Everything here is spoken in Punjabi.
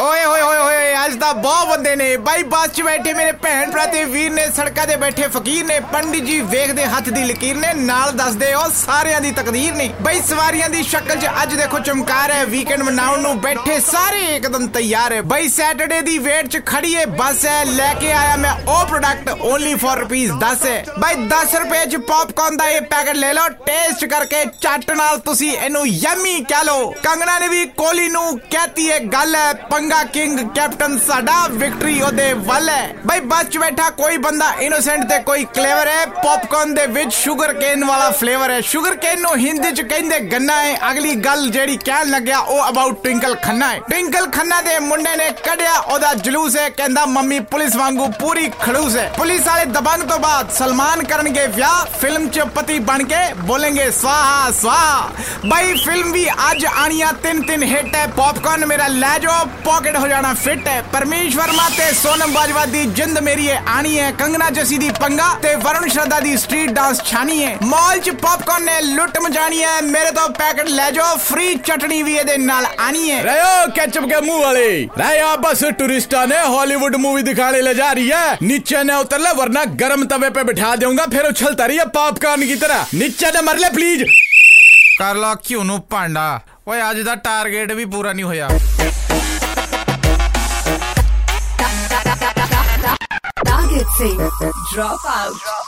ਓਏ ਹੋਏ ਹੋਏ ਹੋਏ ਅੱਜ ਤਾਂ ਬਹੁਤ ਬੰਦੇ ਨੇ। ਬਾਈ ਬੱਸ 'ਚ ਬੈਠੇ ਮੇਰੇ ਭੈਣ ਭਰਾ ਤੇ ਵੀਰ ਨੇ, ਸੜਕਾਂ ਤੇ ਬੈਠੇ ਫਕੀਰ ਨੇ, ਪੰਡਿਤ ਜੀ ਵੇਖਦੇ ਹੱਥ ਦੀ ਲਕੀਰ ਨੇ, ਨਾਲ ਦੱਸਦੇ ਉਹ ਸਾਰਿਆਂ ਦੀ ਤਕਦੀਰ ਨੇ। ਬਾਈ ਸਵਾਰੀਆਂ ਦੀ ਸ਼ਕਲ 'ਚ ਅੱਜ ਦੇਖੋ ਚਮਕਾਰ ਹੈ ਵੀਕਐਂਡ ਮਨਾਉਣ ਨੂੰ ਬੈਠੇ ਸਾਰੇ ਇੱਕਦਮ ਤਿਆਰ। ਹੈ ਬਾਈ ਸੈਟਰਡੇ ਦੀ ਵੇਟ 'ਚ ਖੜੀ ਹੈ ਬੱਸ ਹੈ, ਲੈ ਕੇ ਆਇਆ ਮੈਂ ਉਹ ਪ੍ਰੋਡਕਟ ਓਨਲੀ ਫॉर ਰੁਪੀਸ 10 ਹੈ। ਬਾਈ 10 ਰੁਪਏ 'ਚ ਪੌਪਕਾਰਨ ਦਾ ਇਹ ਪੈਕਟ ਲੈ ਲਓ ਟੇਸਟ ਕਰਕੇ ਚੱਟ ਨਾਲ ਤੁਸੀਂ ਇਹਨੂੰ ਯਮੀ ਕਹਿ ਲਓ। ਕੰਗਣਾ ਨੇ ਵੀ ਕੋਹਲੀ ਨੂੰ ਕਹਤੀ ਹੈ ਗੱਲ ਹੈ ਪੰਗਾ ਕਿੰਗ ਕੈਪਟਨ ਸਾਡਾ ਵਿਕਟਰੀ ਉਹਦੇ ਵੱਲ ਹੈ। ਬਈ ਬੱਸ 'ਚ ਬੈਠਾ ਕੋਈ ਬੰਦਾ ਇਨੋਸੈਂਟ ਤੇ ਕੋਈ ਕਲੇਵਰ ਹੈ। ਪੌਪਕਾਰਨ ਦੇ ਵਿੱਚ ਸ਼ੂਗਰ ਕੇਨ ਵਾਲਾ ਫਲੇਵਰ ਹੈ। ਸ਼ੂਗਰ ਕੇਨ ਨੂੰ ਹਿੰਦੀ 'ਚ ਕਹਿੰਦੇ ਗੰਨਾ ਹੈ। ਅਗਲੀ ਗੱਲ ਜਿਹੜੀ ਕਹਿਣ ਲੱਗਿਆ ਉਹ ਅਬਾਊਟ ਟਵਿੰਕਲ ਖੰਨਾ ਹੈ। ਟਵਿੰਕਲ ਖੰਨਾ ਦੇ ਮੁੰਡੇ ਨੇ ਕੱਢਿਆ, ਉਹਦਾ ਜਲੂਸ ਹੈ। ਕਹਿੰਦਾ, ਮੰਮੀ, ਪੁਲਿਸ ਵਾਂਗੂ ਪੂਰੀ ਖੜੂਸ ਹੈ। ਪੁਲਿਸ ਵਾਲੇ ਦਬੰਗ ਤੋਂ ਬਾਅਦ ਸਲਮਾਨ ਕਰਨਗੇ ਵਿਆਹ। ਫਿਲਮ 'ਚ ਪਤੀ ਬਣ ਕੇ ਬੋਲेंगे ਸਵਾਹਾ ਸਵਾਹਾ। ਬਈ ਫਿਲਮ ਵੀ ਅੱਜ ਆਣੀਆਂ ਤਿੰਨ ਤਿੰਨ ਹਿੱਟ ਹੈ। ਪੌਪਕਾਰਨ ਮੇਰਾ ਲੈ ਜਾਓ। ਪਾਕਟ ਹੋ ਜਾਣਾ ਫਿੱਟ ਹੈ ਪਰਮੇਸ਼ ਵਰਮਾ ਤੇ ਸੋਨਮ ਬਾਜਵਾ ਦੀ ਜਿੰਦ ਮੇਰੀ ਹੈ ਆਣੀ ਹੈ ਕੰਗਨਾ ਜਸੀ ਦੀ ਪੰਗਾ ਤੇ ਵਰੁਣ ਸ਼ਰਦਾ ਦੀ ਸਟਰੀਟ ਡਾਂਸ ਛਾਣੀ ਹੈ ਮਾਲ 'ਚ ਪੌਪਕਾਰਨ ਨੇ ਲੁੱਟ ਮਚਾਣੀ ਹੈ ਮੇਰੇ ਤੋਂ ਪੈਕਟ ਲੈ ਜਾਓ ਫ੍ਰੀ ਚਟਣੀ ਵੀ ਇਹਦੇ ਨਾਲ ਆਣੀ ਹੈ रहे हो केचप के मुंह वाले रहे यहाँ बस टूरिस्टा ने हॉलीवुड मूवी दिखाने ले जा रही है नीचे न उतर ले वरना गर्म तवे पे बिठा दूंगा फिर उछलता रही है पॉपकॉर्न की तरह नीचे न मर ले प्लीज ਕਰ ਲਾ ਕਿਉਂ ਨੂੰ ਭਾਂਡਾ ਓਏ ਅੱਜ ਦਾ ਟਾਰਗੇਟ ਵੀ ਪੂਰਾ ਨਹੀਂ ਹੋਇਆ let's drop out.